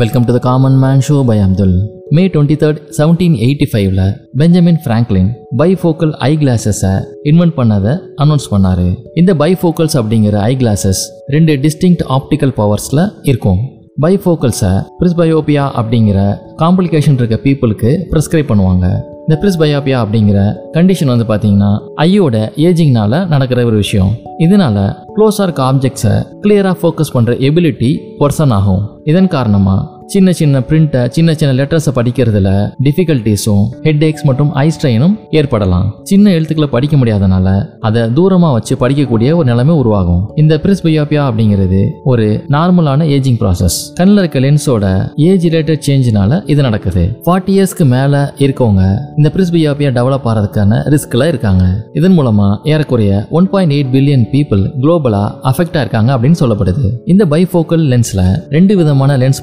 Welcome to the common man show by Abdul May twenty third seventeen eighty ஃபைவ்ல Benjamin Franklin bifocal eye கிளாஸஸை invent பண்ணதை announce பண்ணாரு. இந்த bifocals அப்படிங்கிற eye glasses ரெண்டு distinct optical பவர்ஸில் இருக்கும். பைஃபோக்கல்ஸை பிரிஸ்பயோபியா அப்படிங்கிற காம்ப்ளிகேஷன் இருக்க பீப்புளுக்கு ப்ரிஸ்கிரைப் பண்ணுவாங்க. இந்த பிரிஸ்பயோபியா அப்படிங்கிற கண்டிஷன் வந்து பார்த்தீங்கன்னா ஐயோட ஏஜிங்னால நடக்கிற ஒரு விஷயம். இதனால க்ளோஸாக இருக்க ஆப்ஜெக்ட்ஸை கிளியராக ஃபோக்கஸ் பண்ணுற எபிலிட்டி பொர்சன் ஆகும். இதன் காரணமாக சின்ன சின்ன பிரிண்ட்டை சின்ன சின்ன லெட்டர்ஸை படிக்கிறதுல டிஃபிகல்ட்டிஸும் ஹெட் ஏக்ஸ் மற்றும் ஐ ஸ்ட்ரெயினும் ஏற்படலாம். சின்ன எழுத்துக்களை படிக்க முடியாதனால அதை தூரமாக வச்சு படிக்கக்கூடிய ஒரு நிலைமை உருவாகும். இந்த பிரிஸ்பயோபியா அப்படிங்கிறது ஒரு நார்மலான ஏஜிங் ப்ராசஸ் கண்ணில் இருக்க லென்ஸோட ஏஜ் ரிலேட்டட் சேஞ்சினால இது நடக்குது. ஃபார்ட்டி இயர்ஸ்க்கு மேலே இருக்கவங்க இந்த பிரிஸ்பயோபியா டெவலப் ஆகிறதுக்கான ரிஸ்க்ல இருக்காங்க. இதன் மூலமா ஏறக்குறைய one point eight billion people குளோபலாக அஃபெக்டாக இருக்காங்க அப்படின்னு சொல்லப்படுது. இந்த பைஃபோக்கல் லென்ஸில் ரெண்டு விதமான லென்ஸ்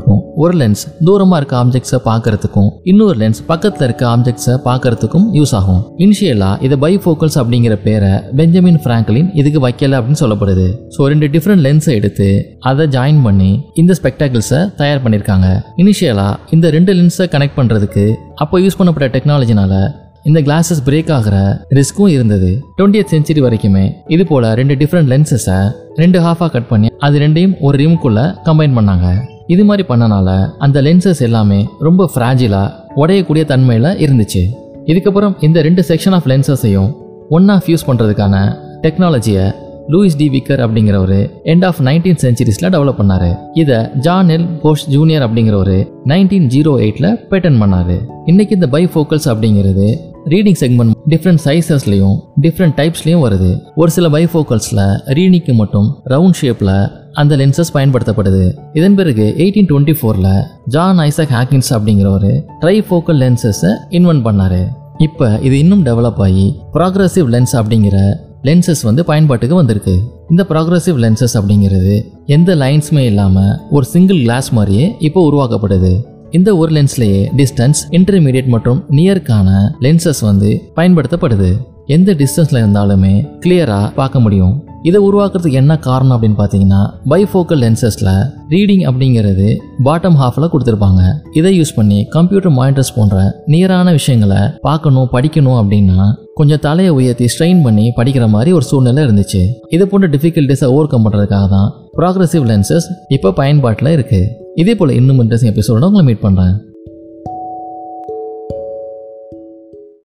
பயன்படுத்தப்பட்டிருக்கும் ஒரு லென்ஸ் தூரமா இருக்க ஆப்ஜெக்ட்ஸை பார்க்கறதுக்கும் இன்னொரு லென்ஸ் பக்கத்துல இருக்க ஆப்ஜெக்ட்ஸை பார்க்கறதுக்கும் யூஸ் ஆகும். இனிஷியலா இது பைஃபோக்கல்ஸ் அப்படிங்கிற பேரை பெஞ்சமின் பிராங்க்லின் இதுக்கு வைக்கல அப்படின்னு சொல்லப்படுது. ஸோ ரெண்டு டிஃப்ரெண்ட் லென்ஸை எடுத்து அதை ஜாயின் பண்ணி இந்த ஸ்பெக்டாக்கிள்ஸை தயார் பண்ணியிருக்காங்க இனிஷியலா இந்த ரெண்டு லென்ஸை கனெக்ட் பண்றதுக்கு அப்போ யூஸ் பண்ணப்பட்ட டெக்னாலஜினால இந்த கிளாஸஸ் பிரேக் ஆகிற ரிஸ்க்கும் இருந்தது. 20th செஞ்சுரி வரைக்குமே இது போல ரெண்டு டிஃப்ரெண்ட் லென்சஸை ரெண்டு ஹாஃபாக கட் பண்ணி அது ரெண்டையும் ஒரு ரிமுக்குள்ளே கம்பைன் பண்ணாங்க. இது மாதிரி பண்ணனால அந்த லென்சஸ் எல்லாமே ரொம்ப ஃப்ராஜிலாக உடையக்கூடிய தன்மையில் இருந்துச்சு. இதுக்கப்புறம் இந்த ரெண்டு செக்ஷன் ஆஃப் லென்சஸையும் ஒன்றா ஃபியூஸ் பண்ணுறதுக்கான டெக்னாலஜியை லூயிஸ் டி விக்கர் அப்படிங்கிறவர் எண்ட் ஆஃப் நைன்டீன் சென்ச்சுரிஸில் டெவலப் பண்ணார். இதை ஜான் எல் போஷ் ஜூனியர் அப்படிங்கிறவர் நைன்டீன் ஜீரோ எயிட்டில் பேட்டன் பண்ணார். இன்றைக்கி இந்த பை ஃபோக்கல்ஸ் அப்படிங்கிறது ரீடிங் செக்மெண்ட் டிஃப்ரெண்ட் சைஸஸ்லையும் டிஃப்ரெண்ட் டைப்ஸ்லையும் வருது. ஒரு சில பைஃபோக்கல்ஸில் ரீடிங்க்கு மட்டும் ரவுண்ட் ஷேப்பில் அந்த லென்சஸ் பயன்படுத்தப்படுது. இதன் பிறகு எயிட்டீன் டுவெண்ட்டி ஃபோரில் ஜான் ஐசக் ஹாக்கின்ஸ் அப்படிங்கிறவர் ட்ரைஃபோக்கல் லென்சஸை இன்வென்ட் பண்ணார். இப்போ இது இன்னும் டெவலப் ஆகி ப்ராக்ரஸிவ் லென்ஸ் அப்படிங்கிற லென்சஸ் வந்து பயன்பாட்டுக்கு வந்திருக்கு. இந்த ப்ராக்ரஸிவ் லென்சஸ் அப்படிங்கிறது எந்த லைன்ஸுமே இல்லாமல் ஒரு சிங்கிள் கிளாஸ் மாதிரியே இப்போ உருவாக்கப்படுது. இந்த ஒரு லென்ஸ்லேயே டிஸ்டன்ஸ் இன்டர்மீடியட் மற்றும் நியருக்கான லென்சஸ் வந்து பயன்படுத்தப்படுது. எந்த டிஸ்டன்ஸில் இருந்தாலுமே கிளியராக பார்க்க முடியும். இதை உருவாக்குறதுக்கு என்ன காரணம் அப்படின்னு பார்த்தீங்கன்னா பைஃபோக்கல் லென்சஸில் ரீடிங் அப்படிங்கிறது பாட்டம் ஹாஃபில் கொடுத்துருப்பாங்க. இதை யூஸ் பண்ணி கம்ப்யூட்டர் மானிட்டர்ஸ் போன்ற நியரான விஷயங்களை பார்க்கணும் படிக்கணும் அப்படின்னா கொஞ்சம் தலையை உயர்த்தி ஸ்ட்ரெயின் பண்ணி படிக்கிற மாதிரி ஒரு சூழ்நிலை இருந்துச்சு. இது போன்ற டிஃபிகல்ட்டிஸை ஓவர் கம் பண்ணுறதுக்காக தான் ப்ராக்ரஸிவ் லென்சஸ் இப்போ பயன்பாட்டில் இருக்குது இதே போல் இன்னும் இன்ட்ரெஸ்டிங் எபிசோட உங்களை மீட் பண்ணுறேன்